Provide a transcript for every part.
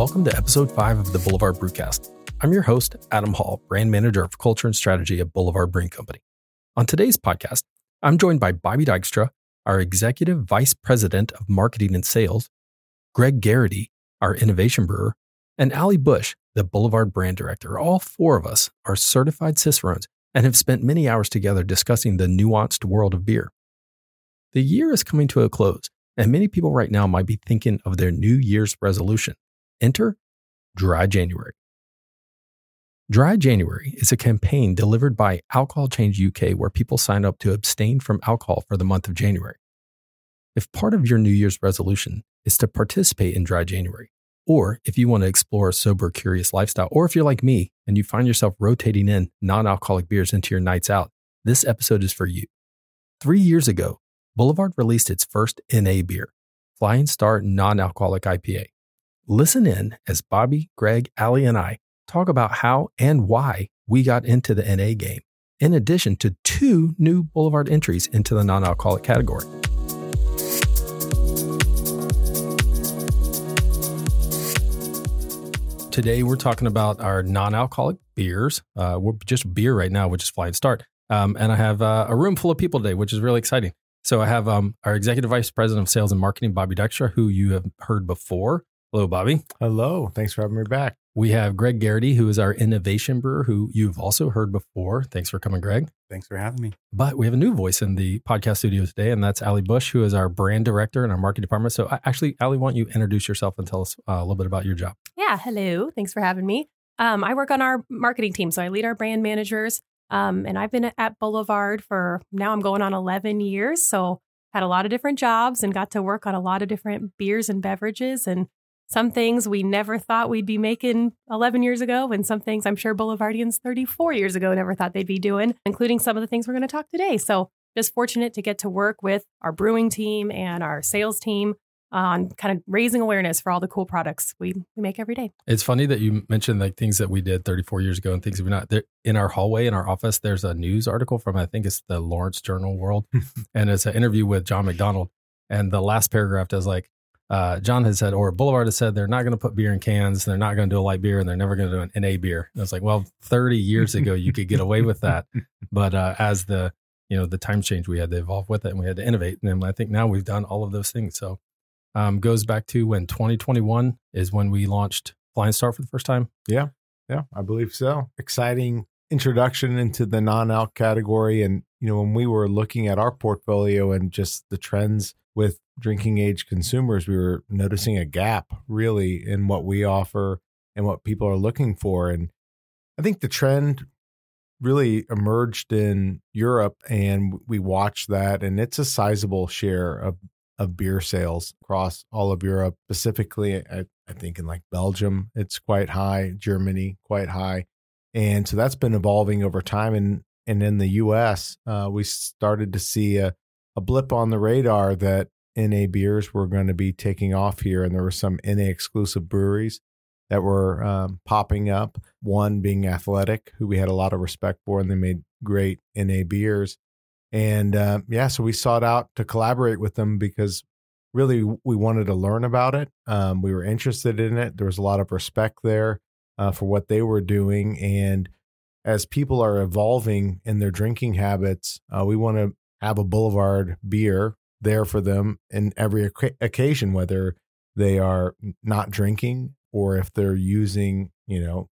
welcome to episode five of the Boulevard Brewcast. I'm your host, Adam Hall, brand manager of culture and strategy at Boulevard Brewing Company. On today's podcast, I'm joined by Bobby Dykstra, our executive vice president of marketing and sales, Greg Garrity, our innovation brewer, and Ali Bush, the Boulevard brand director. All four of us are certified Cicerones and have spent many hours together discussing the nuanced world of beer. The year is coming to a close, and many people right now might be thinking of their New Year's resolution. Enter Dry January. Dry January is a campaign delivered by Alcohol Change UK where people sign up to abstain from alcohol for the month of January. If part of your New Year's resolution is to participate in Dry January, or if you want to explore a sober, curious lifestyle, or if you're like me and you find yourself rotating in non alcoholic beers into your nights out, this episode is for you. Three years ago, Boulevard released its first NA beer, Flying Start Non Alcoholic IPA. Listen in as Bobby, Greg, Ali, and I talk about how and why we got into the NA game, in addition to two new Boulevard entries into the non alcoholic category. Today, we're talking about our non alcoholic beers. Uh, we're just beer right now, which is Flying Start. Um, and I have uh, a room full of people today, which is really exciting. So I have um, our executive vice president of sales and marketing, Bobby Dykstra, who you have heard before. Hello, Bobby. Hello. Thanks for having me back. We have Greg Garrity, who is our innovation brewer, who you've also heard before. Thanks for coming, Greg. Thanks for having me. But we have a new voice in the podcast studio today, and that's Ali Bush, who is our brand director in our marketing department. So, actually, Ali, why don't you introduce yourself and tell us uh, a little bit about your job? Yeah. Hello. Thanks for having me. Um, I work on our marketing team, so I lead our brand managers. Um, and I've been at Boulevard for now. I'm going on 11 years, so had a lot of different jobs and got to work on a lot of different beers and beverages and some things we never thought we'd be making 11 years ago, and some things I'm sure Boulevardians 34 years ago never thought they'd be doing, including some of the things we're going to talk today. So, just fortunate to get to work with our brewing team and our sales team on kind of raising awareness for all the cool products we, we make every day. It's funny that you mentioned like things that we did 34 years ago and things that we're not. There, in our hallway in our office, there's a news article from I think it's the Lawrence Journal World, and it's an interview with John McDonald. And the last paragraph does like uh, John has said, or Boulevard has said, they're not going to put beer in cans. They're not going to do a light beer, and they're never going to do an NA beer. And it's like, well, 30 years ago, you could get away with that, but uh, as the you know the times change, we had to evolve with it, and we had to innovate. And I think now we've done all of those things. So um, goes back to when 2021 is when we launched Flying Start for the first time. Yeah, yeah, I believe so. Exciting introduction into the non-alc category, and you know when we were looking at our portfolio and just the trends with drinking age consumers, we were noticing a gap really in what we offer and what people are looking for. And I think the trend really emerged in Europe and we watched that and it's a sizable share of of beer sales across all of Europe, specifically I, I think in like Belgium it's quite high, Germany quite high. And so that's been evolving over time and and in the US, uh, we started to see a, a blip on the radar that NA beers were going to be taking off here, and there were some NA exclusive breweries that were um, popping up. One being Athletic, who we had a lot of respect for, and they made great NA beers. And uh, yeah, so we sought out to collaborate with them because really we wanted to learn about it. Um, we were interested in it. There was a lot of respect there uh, for what they were doing, and as people are evolving in their drinking habits, uh, we want to have a Boulevard beer there for them in every occasion, whether they are not drinking or if they're using, you know,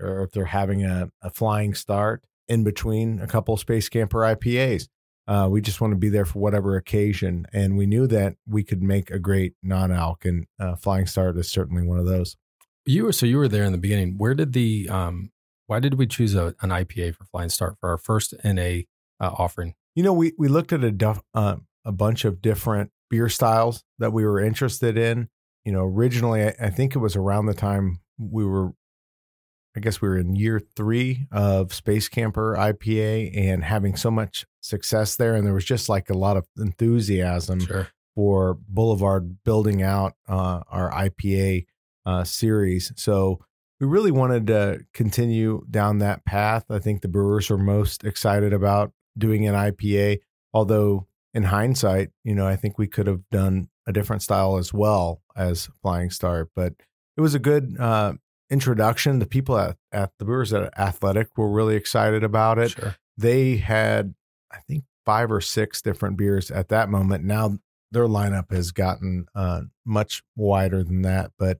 or if they're having a, a flying start in between a couple space camper IPAs. Uh, we just want to be there for whatever occasion. And we knew that we could make a great non alc, and uh, Flying Start is certainly one of those. You were so you were there in the beginning. Where did the um, why did we choose a, an IPA for Flying Start for our first NA uh, offering? You know, we we looked at a duff, uh, a bunch of different beer styles that we were interested in. You know, originally, I, I think it was around the time we were, I guess we were in year three of Space Camper IPA and having so much success there. And there was just like a lot of enthusiasm Sure. for Boulevard building out uh, our IPA uh, series. So we really wanted to continue down that path. I think the brewers are most excited about doing an IPA, although in hindsight, you know, I think we could have done a different style as well as Flying Start. But it was a good uh, introduction. The people at, at the Brewers at Athletic were really excited about it. Sure. They had, I think, five or six different beers at that moment. Now their lineup has gotten uh, much wider than that, but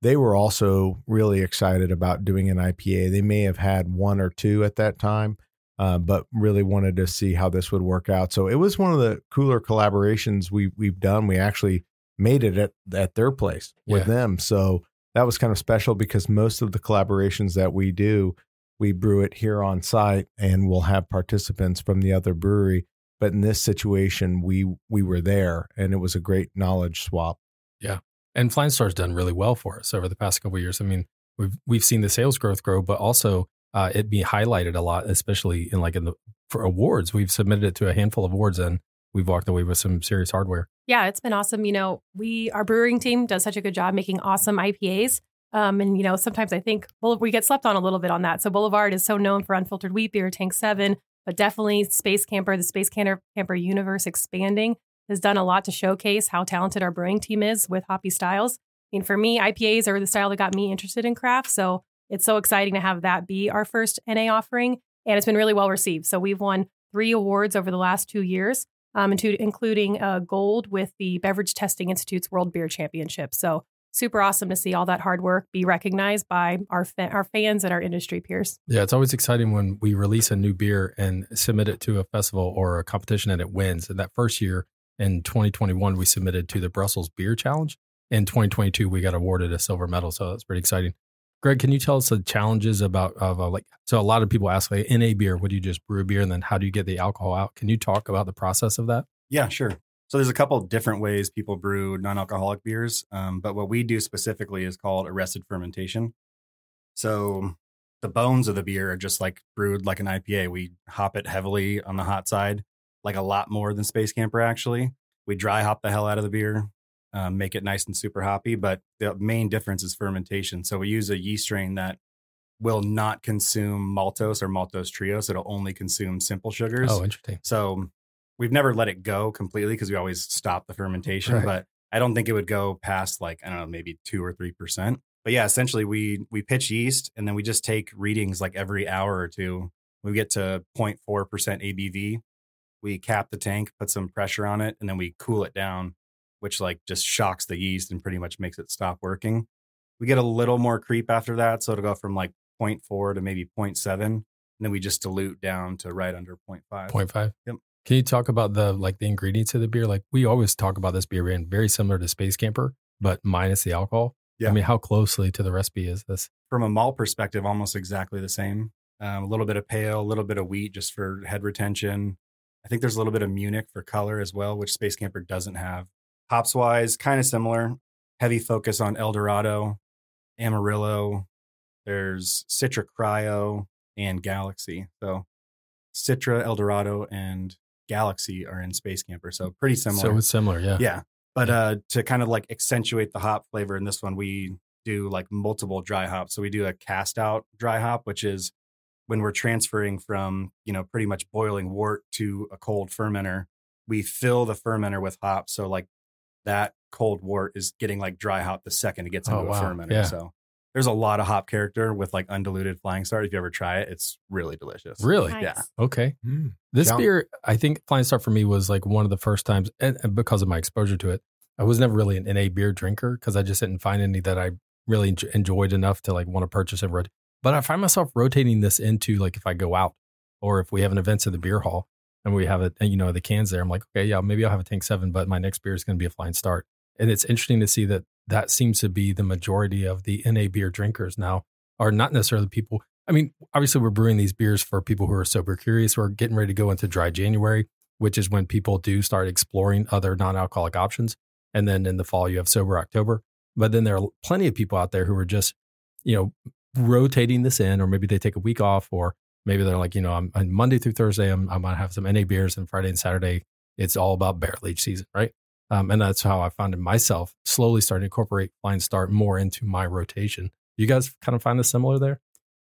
they were also really excited about doing an IPA. They may have had one or two at that time, uh, but really wanted to see how this would work out. So it was one of the cooler collaborations we we've done. We actually made it at at their place with Yeah. them. So that was kind of special because most of the collaborations that we do, we brew it here on site and we'll have participants from the other brewery. But in this situation, we we were there and it was a great knowledge swap. Yeah. And Flying Start's done really well for us over the past couple of years. I mean, we've we've seen the sales growth grow, but also uh, it be highlighted a lot, especially in like in the for awards. We've submitted it to a handful of awards, and we've walked away with some serious hardware. Yeah, it's been awesome. You know, we our brewing team does such a good job making awesome IPAs. Um, and you know, sometimes I think well, we get slept on a little bit on that. So Boulevard is so known for unfiltered wheat beer, Tank Seven, but definitely Space Camper, the Space Camper, Camper universe expanding has done a lot to showcase how talented our brewing team is with hoppy styles. I mean, for me, IPAs are the style that got me interested in craft. So it's so exciting to have that be our first NA offering, and it's been really well received. So we've won three awards over the last two years um, including uh, gold with the Beverage Testing Institute's World Beer Championship. So super awesome to see all that hard work be recognized by our fa- our fans and our industry peers. Yeah, it's always exciting when we release a new beer and submit it to a festival or a competition and it wins. And that first year in 2021, we submitted to the Brussels Beer Challenge. In 2022, we got awarded a silver medal, so that's pretty exciting. Greg, can you tell us the challenges about of uh, like? So a lot of people ask, like, in a beer, would you just brew a beer, and then how do you get the alcohol out? Can you talk about the process of that? Yeah, sure. So there's a couple different ways people brew non-alcoholic beers, um, but what we do specifically is called arrested fermentation. So the bones of the beer are just like brewed like an IPA. We hop it heavily on the hot side, like a lot more than Space Camper actually. We dry hop the hell out of the beer, um, make it nice and super hoppy. But the main difference is fermentation. So we use a yeast strain that will not consume maltose or maltotriose. It'll only consume simple sugars. Oh, interesting. So we've never let it go completely because we always stop the fermentation, Right. but I don't think it would go past like, I don't know, maybe two or three percent. But yeah, essentially we we pitch yeast and then we just take readings like every hour or two. We get to 0.4% ABV. We cap the tank, put some pressure on it, and then we cool it down, which like just shocks the yeast and pretty much makes it stop working. We get a little more creep after that. So it'll go from like 0.4 to maybe 0.7. And then we just dilute down to right under 0.5. 0.5. Yep. Can you talk about the like the ingredients of the beer? Like we always talk about this beer being very similar to Space Camper, but minus the alcohol. Yeah. I mean, how closely to the recipe is this? from a malt perspective, almost exactly the same. Um, a little bit of pale, a little bit of wheat just for head retention. I think there's a little bit of Munich for color as well, which Space Camper doesn't have. Hops wise, kind of similar. Heavy focus on El Dorado, Amarillo. There's Citra Cryo and Galaxy. So Citra, El Dorado, and Galaxy are in Space Camper. So pretty similar. So it's similar, yeah. Yeah. But uh to kind of like accentuate the hop flavor in this one, we do like multiple dry hops. So we do a cast out dry hop, which is when we're transferring from, you know, pretty much boiling wort to a cold fermenter, we fill the fermenter with hops. So like that cold wort is getting like dry hop the second it gets Oh, into a fermenter. Yeah. So there's a lot of hop character with like undiluted flying start. If you ever try it, it's really delicious. Really? Nice. Yeah. Okay. Mm. This Challenge. beer, I think Flying Start for me was like one of the first times, and, and because of my exposure to it, I was never really an NA beer drinker because I just didn't find any that I really enj- enjoyed enough to like want to purchase and rot- But I find myself rotating this into like if I go out or if we have an event at the beer hall and we have it, and you know, the cans there, I'm like, okay, yeah, maybe I'll have a tank seven, but my next beer is going to be a Flying Start. And it's interesting to see that that seems to be the majority of the NA beer drinkers now are not necessarily people. I mean, obviously, we're brewing these beers for people who are sober curious. who are getting ready to go into dry January, which is when people do start exploring other non alcoholic options. And then in the fall, you have sober October. But then there are plenty of people out there who are just, you know, rotating this in, or maybe they take a week off, or maybe they're like, you know, I'm, on Monday through Thursday, I'm, I'm going to have some NA beers, and Friday and Saturday, it's all about barrel age season, right? Um, and that's how I found it myself, slowly starting to incorporate Flying Start more into my rotation. You guys kind of find this similar there?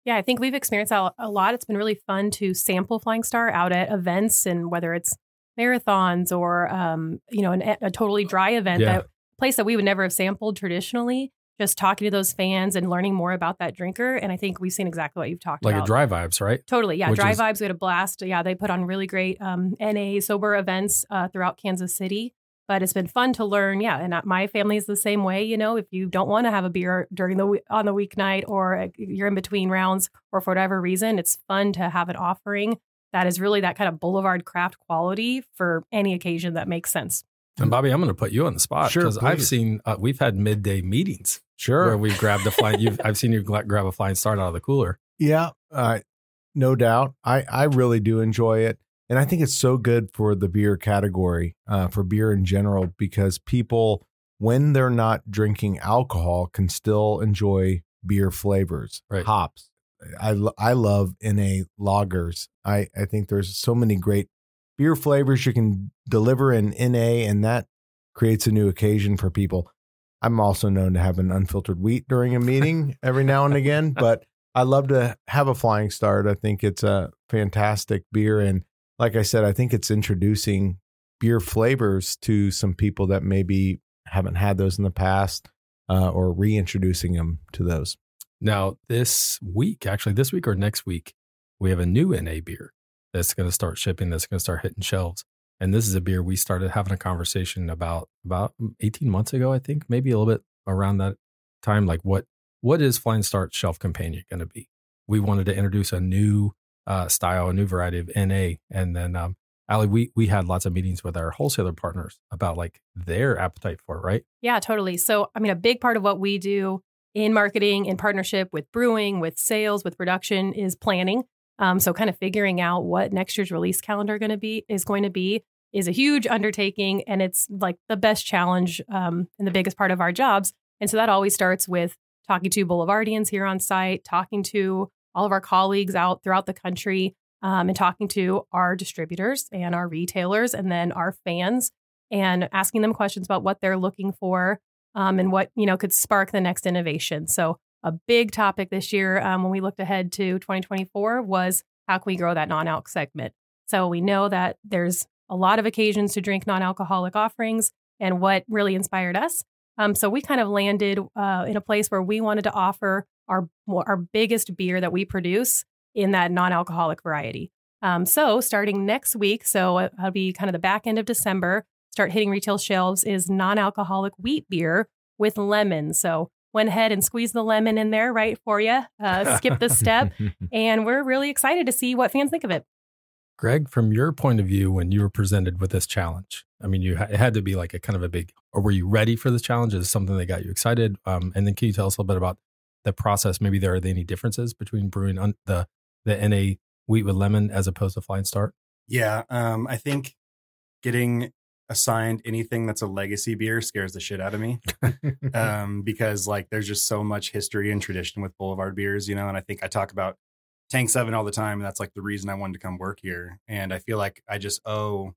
Yeah, I think we've experienced that a lot. It's been really fun to sample Flying Start out at events and whether it's marathons or um, you know, an, a totally dry event Yeah. that place that we would never have sampled traditionally. Just talking to those fans and learning more about that drinker. And I think we've seen exactly what you've talked Like about. Like a dry vibes, right? Totally, yeah. Which Dry is- Vibes, we had a blast. Yeah, they put on really great um, NA sober events uh, throughout Kansas City. But it's been fun to learn. Yeah, and uh, my family is the same way. You know, if you don't want to have a beer during the on the weeknight, or uh, you're in between rounds, or for whatever reason, it's fun to have an offering that is really that kind of boulevard craft quality for any occasion that makes sense. And Bobby, I'm going to put you on the spot Sure, because I've seen uh, we've had midday meetings Sure. where we've grabbed a flying. You've, I've seen you grab a flying start out of the cooler. Yeah, uh, no doubt. I, I really do enjoy it. And I think it's so good for the beer category, uh, for beer in general, because people, when they're not drinking alcohol, can still enjoy beer flavors, Right. hops. I, I love NA lagers. I, I think there's so many great beer flavors you can deliver in NA, and that creates a new occasion for people. I'm also known to have an unfiltered wheat during a meeting every now and again, but I love to have a flying start. I think it's a fantastic beer. And like I said, I think it's introducing beer flavors to some people that maybe haven't had those in the past uh, or reintroducing them to those. Now, this week, actually, this week or next week, we have a new NA beer that's going to start shipping. That's going to start hitting shelves. And this is a beer we started having a conversation about about 18 months ago, I think, maybe a little bit around that time. Like, what what is Flying Start Shelf Companion going to be? We wanted to introduce a new uh, style, a new variety of NA, and then um, Ali, we we had lots of meetings with our wholesaler partners about like their appetite for it, right? Yeah, totally. So, I mean, a big part of what we do in marketing, in partnership with brewing, with sales, with production, is planning. Um, so, kind of figuring out what next year's release calendar going to be is going to be is a huge undertaking, and it's like the best challenge um, and the biggest part of our jobs. And so that always starts with talking to Boulevardians here on site, talking to all of our colleagues out throughout the country, um, and talking to our distributors and our retailers, and then our fans, and asking them questions about what they're looking for um, and what you know could spark the next innovation. So a big topic this year um, when we looked ahead to 2024 was how can we grow that non-alc segment. So we know that there's a lot of occasions to drink non-alcoholic offerings, and what really inspired us. Um, so we kind of landed uh, in a place where we wanted to offer our our biggest beer that we produce in that non-alcoholic variety. Um, so starting next week, so it'll be kind of the back end of December, start hitting retail shelves is non-alcoholic wheat beer with lemon. So went ahead and squeezed the lemon in there right for you. Uh, skip the step, and we're really excited to see what fans think of it. Greg, from your point of view, when you were presented with this challenge, I mean, you ha- it had to be like a kind of a big, or were you ready for this challenge? Is it something that got you excited? Um, and then can you tell us a little bit about the process? Maybe there are any differences between brewing un- the the NA wheat with lemon as opposed to Flying Start? Yeah, um, I think getting assigned anything that's a legacy beer scares the shit out of me um, because like there's just so much history and tradition with Boulevard beers, you know. And I think I talk about Tank Seven all the time, and that's like the reason I wanted to come work here. And I feel like I just owe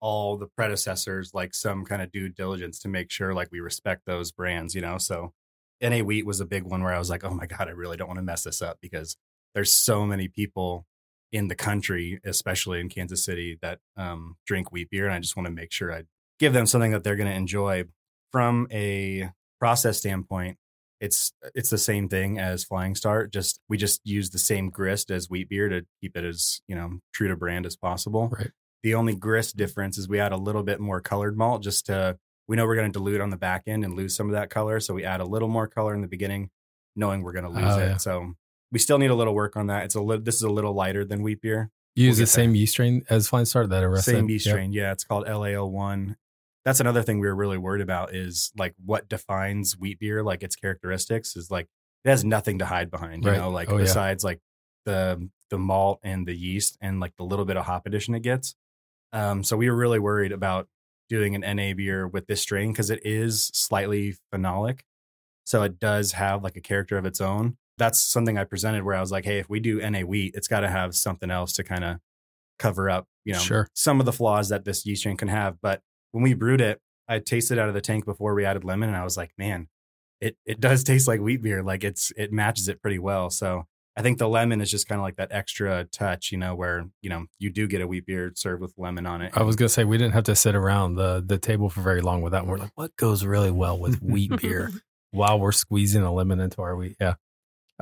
all the predecessors like some kind of due diligence to make sure like we respect those brands, you know. So NA Wheat was a big one where I was like, oh my god, I really don't want to mess this up because there's so many people in the country, especially in Kansas City, that um, drink wheat beer, and I just want to make sure I give them something that they're going to enjoy. From a process standpoint, it's it's the same thing as Flying Start. Just we just use the same grist as wheat beer to keep it as you know true to brand as possible. Right. The only grist difference is we add a little bit more colored malt just to we know we're going to dilute on the back end and lose some of that color, so we add a little more color in the beginning, knowing we're going to lose Oh, it. yeah. So we still need a little work on that. It's a little this is a little lighter than wheat beer. You use We'll the same yeast strain as Flying Start that arrested? Same yeast Yep. strain. Yeah, it's called LA-01. That's another thing we were really worried about is like what defines wheat beer, like its characteristics is like it has nothing to hide behind, you Right. know, like Oh, yeah. besides like the the malt and the yeast and like the little bit of hop addition it gets. Um, so we were really worried about doing an NA beer with this strain because it is slightly phenolic. So it does have like a character of its own. That's something I presented where I was like, hey, if we do NA wheat, it's got to have something else to kind of cover up, you know, Sure. some of the flaws that this yeast strain can have. But when we brewed it, I tasted out of the tank before we added lemon, and I was like, man, it it does taste like wheat beer. Like it's it matches it pretty well. So I think the lemon is just kind of like that extra touch, you know, where you know you do get a wheat beer served with lemon on it. I was gonna say we didn't have to sit around the the table for very long with that. And we're like, what goes really well with wheat beer? while we're squeezing a lemon into our wheat. Yeah.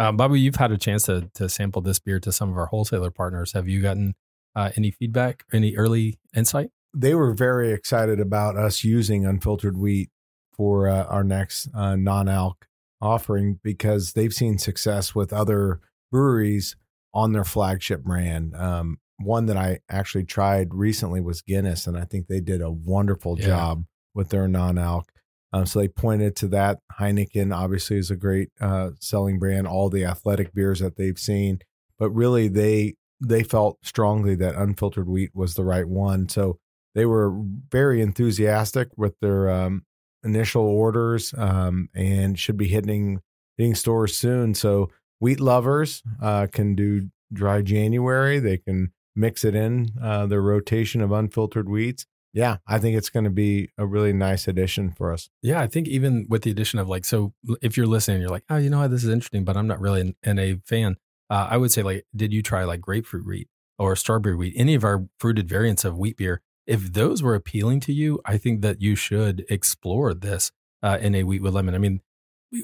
Um, Bobby, you've had a chance to to sample this beer to some of our wholesaler partners. Have you gotten uh, any feedback, any early insight? They were very excited about us using unfiltered wheat for uh, our next uh, non-alc offering because they've seen success with other breweries on their flagship brand. Um, one that I actually tried recently was Guinness, and I think they did a wonderful Yeah. job with their non-alc. Um, so they pointed to that. Heineken obviously is a great uh, selling brand. All the athletic beers that they've seen, but really they they felt strongly that unfiltered wheat was the right one. So they were very enthusiastic with their um, initial orders um, and should be hitting hitting stores soon. So wheat lovers uh, can do dry January. They can mix it in uh, their rotation of unfiltered wheats. Yeah, I think it's going to be a really nice addition for us. Yeah, I think even with the addition of like, so if you're listening, you're like, oh, you know what, this is interesting, but I'm not really an NA fan. Uh, I would say, like, did you try like grapefruit wheat or strawberry wheat, any of our fruited variants of wheat beer? If those were appealing to you, I think that you should explore this uh, NA wheat with lemon. I mean,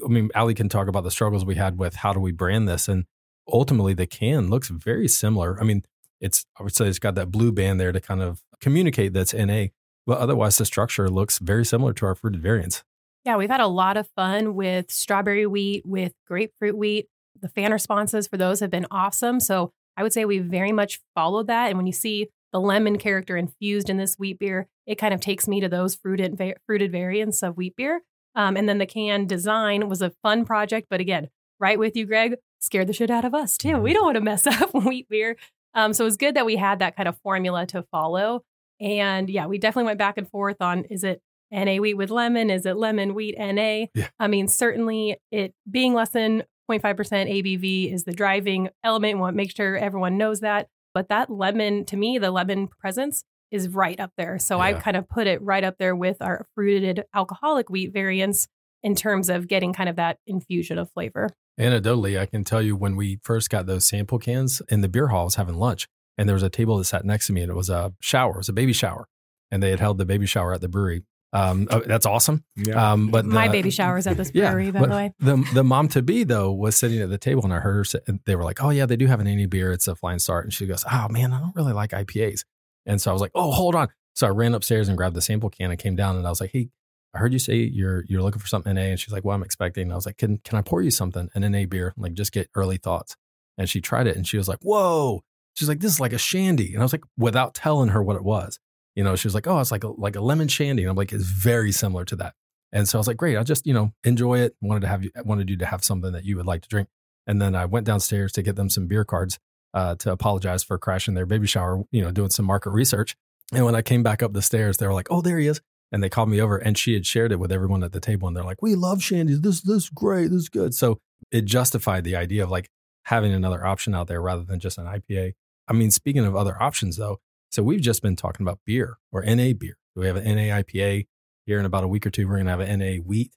I mean, Ali can talk about the struggles we had with how do we brand this, and ultimately the can looks very similar. I mean, it's I would say it's got that blue band there to kind of communicate that's NA, but otherwise the structure looks very similar to our fruited variants. Yeah, we've had a lot of fun with strawberry wheat, with grapefruit wheat. The fan responses for those have been awesome. So I would say we very much followed that. And when you see the lemon character infused in this wheat beer, it kind of takes me to those fruited va- fruited variants of wheat beer. Um, and then the can design was a fun project, but again, right with you, Greg, scared the shit out of us too. We don't want to mess up wheat beer. Um, so it was good that we had that kind of formula to follow. And yeah, we definitely went back and forth on is it NA wheat with lemon? Is it lemon wheat NA? Yeah. I mean, certainly it being less than 0.5% ABV is the driving element. We want to make sure everyone knows that. But that lemon, to me, the lemon presence is right up there. So I Yeah. kind of put it right up there with our fruited alcoholic wheat variants in terms of getting kind of that infusion of flavor. Anecdotally, I can tell you when we first got those sample cans in the beer hall, I was having lunch and there was a table that sat next to me and it was a shower, it was a baby shower. And they had held the baby shower at the brewery. Um, oh, that's awesome. Yeah. Um, but My the- baby showers at this Yeah, brewery, by the way. The the mom to be though was sitting at the table and I heard her say, and they were like, "Oh yeah, they do have an NA beer. It's a flying start." And she goes, "Oh man, I don't really like IPAs." And so I was like, "Oh, hold on." So I ran upstairs and grabbed the sample can and came down and I was like, "Hey, I heard you say you're you're looking for something NA." And she's like, "Well, I'm expecting." And I was like, "Can can I pour you something an NA beer? Like just get early thoughts." And she tried it and she was like, "Whoa!" She's like, "This is like a shandy." And I was like, without telling her what it was, you know, she was like, "Oh, it's like a like a lemon shandy." And I'm like, "It's very similar to that." And so I was like, great, I'll just, you know, enjoy it. Wanted to have you wanted you to have something that you would like to drink. And then I went downstairs to get them some beer cards uh, to apologize for crashing their baby shower, you know, doing some market research. And when I came back up the stairs, they were like, oh, there he is. And they called me over and she had shared it with everyone at the table. And they're like, we love shandies. This, this is great. This is good. So it justified the idea of like having another option out there rather than just an IPA. I mean, speaking of other options though, so we've just been talking about beer or NA beer. We have an NA IPA here in about a week or two. We're going to have an NA wheat.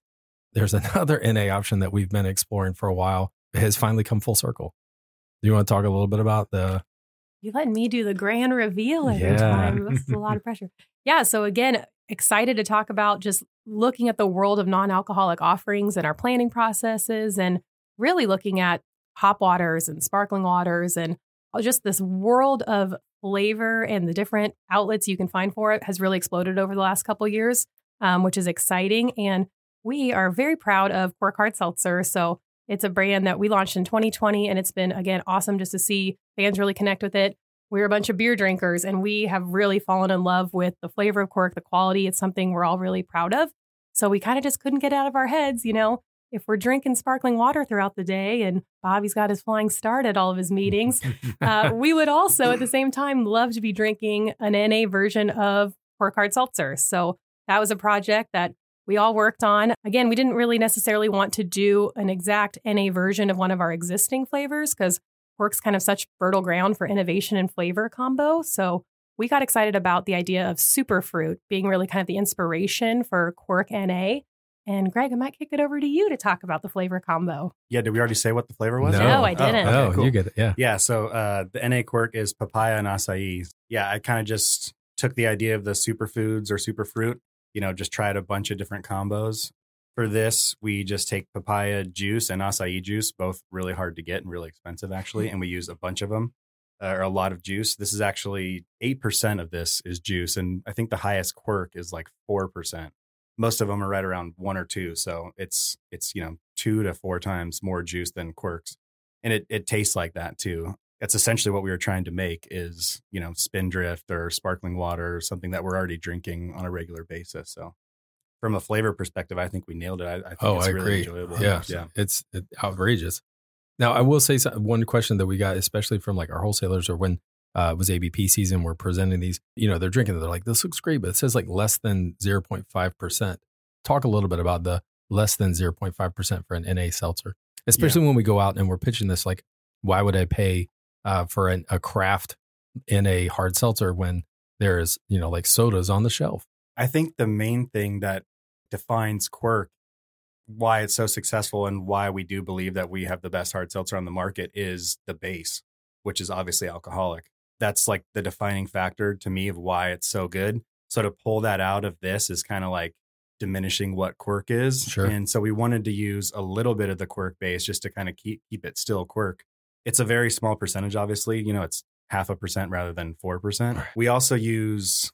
There's another NA option that we've been exploring for a while. It has finally come full circle. Do you want to talk a little bit about the? You letting me do the grand reveal every Yeah. time. That's a lot of pressure. Yeah. So again, excited to talk about just looking at the world of non-alcoholic offerings and our planning processes and really looking at hop waters and sparkling waters and just this world of flavor and the different outlets you can find for it has really exploded over the last couple years, um, which is exciting. And we are very proud of Quirk Seltzer. So it's a brand that we launched in 2020, and it's been again awesome just to see fans really connect with it. We're a bunch of beer drinkers, and we have really fallen in love with the flavor of Quirk, the quality. It's something we're all really proud of. So we kind of just couldn't get out of our heads, you know. If we're drinking sparkling water throughout the day, and Bobby's got his flying start at all of his meetings, uh, we would also at the same time love to be drinking an NA version of Quirk Hard Seltzer. So that was a project that we all worked on. Again, we didn't really necessarily want to do an exact NA version of one of our existing flavors because Quirk's kind of such fertile ground for innovation and flavor combo. So we got excited about the idea of superfruit being really kind of the inspiration for Quirk NA. And Greg, I might kick it over to you to talk about the flavor combo. Yeah, did we already say what the flavor was? No, I didn't. okay, oh, cool. you get it. Yeah. Yeah, so uh, the NA quirk is papaya and acai. Yeah, I kind of just took the idea of the superfoods or superfruit, you know, just tried a bunch of different combos. For this, we just take papaya juice and acai juice, both really hard to get and really expensive, actually. And we use a bunch of them uh, or a lot of juice. This is actually 8% of this is juice. And I think the highest quirk is like 4%. Most of them are right around one or two. So it's, it's, you know, two to four times more juice than quirks. And it, it tastes like that too. That's essentially what we were trying to make is, you know, spindrift or sparkling water or something that we're already drinking on a regular basis. So from a flavor perspective, I think we nailed it. I, I think Oh, it's I really agree. enjoyable. Yeah, Yeah. it's it, outrageous. Now, I will say some, one question that we got, especially from like our wholesalers, or when uh, it was ABP season, we're presenting these. You know, they're drinking. it, They're like, "This looks great," but it says like less than zero point five percent. Talk a little bit about the less than zero point five percent for an NA seltzer, especially when we go out and we're pitching this. Like, why would I pay uh, for an, a craft NA hard seltzer when there's you know like sodas on the shelf? I think the main thing that defines Quirk, why it's so successful, and why we do believe that we have the best hard seltzer on the market is the base, which is obviously alcoholic. That's like the defining factor to me of why it's so good. So to pull that out of this is kind of like diminishing what Quirk is. Sure. And so we wanted to use a little bit of the Quirk base just to kind of keep keep it still Quirk. It's a very small percentage, obviously. You know, it's half a percent rather than four percent. Right. We also use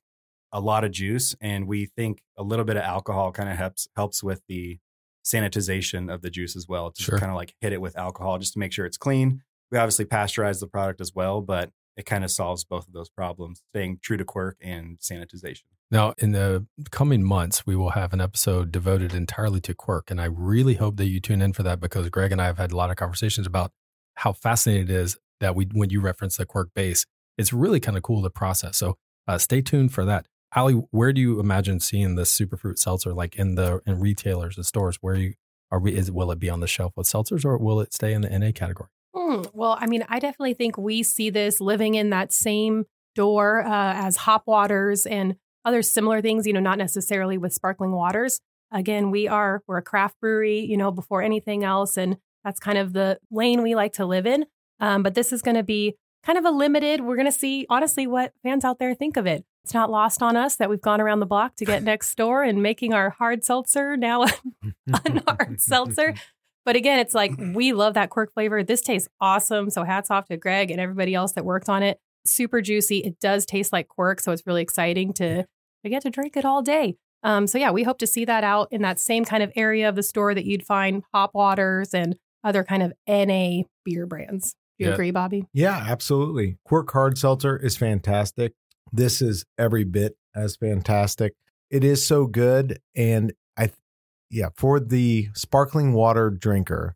a lot of juice and we think a little bit of alcohol kind of helps helps with the sanitization of the juice as well to Sure. kind of like hit it with alcohol just to make sure it's clean we obviously pasteurize the product as well but it kind of solves both of those problems staying true to quirk and sanitization Now, in the coming months, we will have an episode devoted entirely to Quirk. And I really hope that you tune in for that because Greg and I have had a lot of conversations about how fascinating it is that we, when you reference the Quirk base, it's really kind of cool to process. So uh, stay tuned for that. Ali, where do you imagine seeing this superfruit seltzer, like in the in retailers and stores? Where you are we? Is will it be on the shelf with seltzers, or will it stay in the NA category? Hmm. Well, I mean, I definitely think we see this living in that same door uh, as hop waters and other similar things, you know, not necessarily with sparkling waters. Again, we are, we're a craft brewery, you know, before anything else. And that's kind of the lane we like to live in. Um, but this is going to be kind of a limited, we're going to see honestly what fans out there think of it. It's not lost on us that we've gone around the block to get next door and making our hard seltzer now an hard seltzer. But again, it's like we love that quirk flavor. This tastes awesome. So hats off to Greg and everybody else that worked on it. Super juicy. It does taste like quirk, so it's really exciting to to get to drink it all day. Um, so yeah, we hope to see that out in that same kind of area of the store that you'd find hop waters and other kind of NA beer brands. Do you Yeah. agree, Bobby? Yeah, absolutely. Quirk Hard Seltzer is fantastic. This is every bit as fantastic. It is so good. And I, yeah, for the sparkling water drinker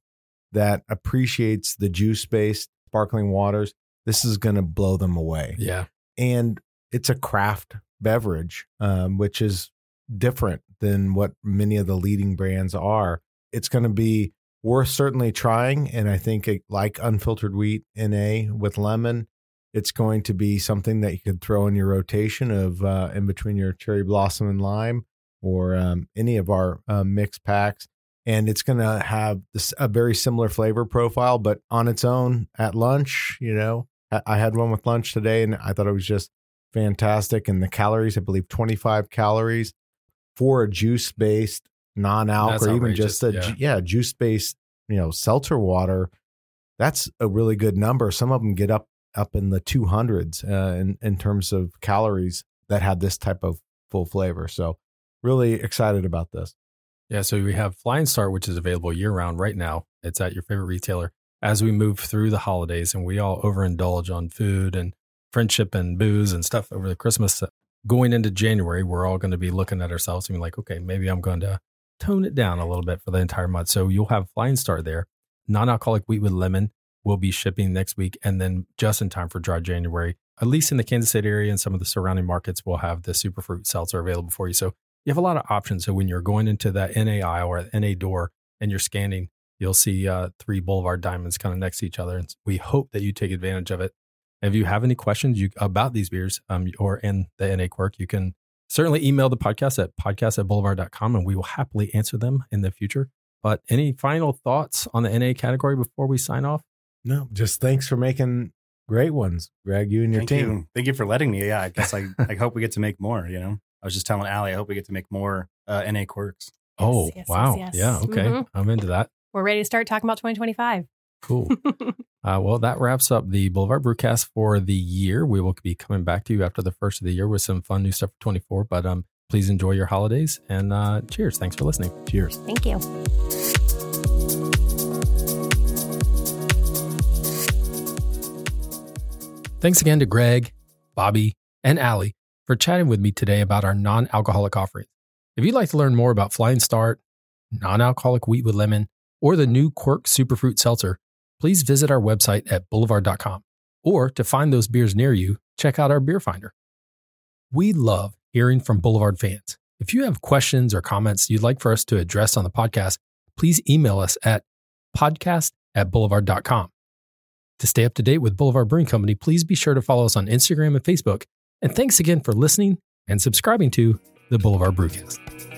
that appreciates the juice based sparkling waters, this is going to blow them away. Yeah, And it's a craft beverage, um, which is different than what many of the leading brands are. It's going to be worth certainly trying. And I think, it, like unfiltered wheat NA with lemon, it's going to be something that you could throw in your rotation of uh, in between your cherry blossom and lime or um, any of our uh, mixed packs. And it's going to have a very similar flavor profile, but on its own at lunch, you know, I had one with lunch today and I thought it was just fantastic. And the calories, I believe 25 calories for a juice based non alc That's or even just a, yeah. yeah, juice based, you know, seltzer water. That's a really good number. Some of them get up up in the 200s uh, in, in terms of calories that have this type of full flavor. So really excited about this. Yeah, so we have Flying Start, which is available year round right now. It's at your favorite retailer. As we move through the holidays and we all overindulge on food and friendship and booze and stuff over the Christmas, going into January, we're all going to be looking at ourselves and be like, okay, maybe I'm going to tone it down a little bit for the entire month. So you'll have Flying Start there. Non alcoholic wheat with lemon will be shipping next week. And then just in time for dry January, at least in the Kansas City area and some of the surrounding markets, we'll have the superfruit seltzer available for you. So you have a lot of options. So when you're going into that NA aisle or NA door and you're scanning, you'll see uh, three Boulevard Diamonds kind of next to each other. And we hope that you take advantage of it. If you have any questions you, about these beers um, or in the NA Quirk, you can certainly email the podcast at podcast at boulevard.com and we will happily answer them in the future. But any final thoughts on the NA category before we sign off? No, just thanks for making great ones, Greg, you and your Thank team. you. Thank you for letting me. Yeah, I guess I, I hope we get to make more, you know. I was just telling Ali, I hope we get to make more uh, NA quirks. Oh, yes, yes, wow. yes. Yeah. Okay. Mhm. I'm into that. We're ready to start talking about 2025. Cool. uh, well, that wraps up the Boulevard Brewcast for the year. We will be coming back to you after the first of the year with some fun new stuff for 24. But um, please enjoy your holidays and uh, cheers. Thanks for listening. Cheers. Thank you. Thanks again to Greg, Bobby, and Ali for chatting with me today about our non alcoholic offerings. If you'd like to learn more about Flying Start, non alcoholic wheat with lemon, or the new Quirk Superfruit Seltzer, please visit our website at boulevard.com. Or to find those beers near you, check out our beer finder. We love hearing from Boulevard fans. If you have questions or comments you'd like for us to address on the podcast, please email us at podcast at boulevard.com. To stay up to date with Boulevard Brewing Company, please be sure to follow us on Instagram and Facebook. And thanks again for listening and subscribing to the Boulevard Brewcast.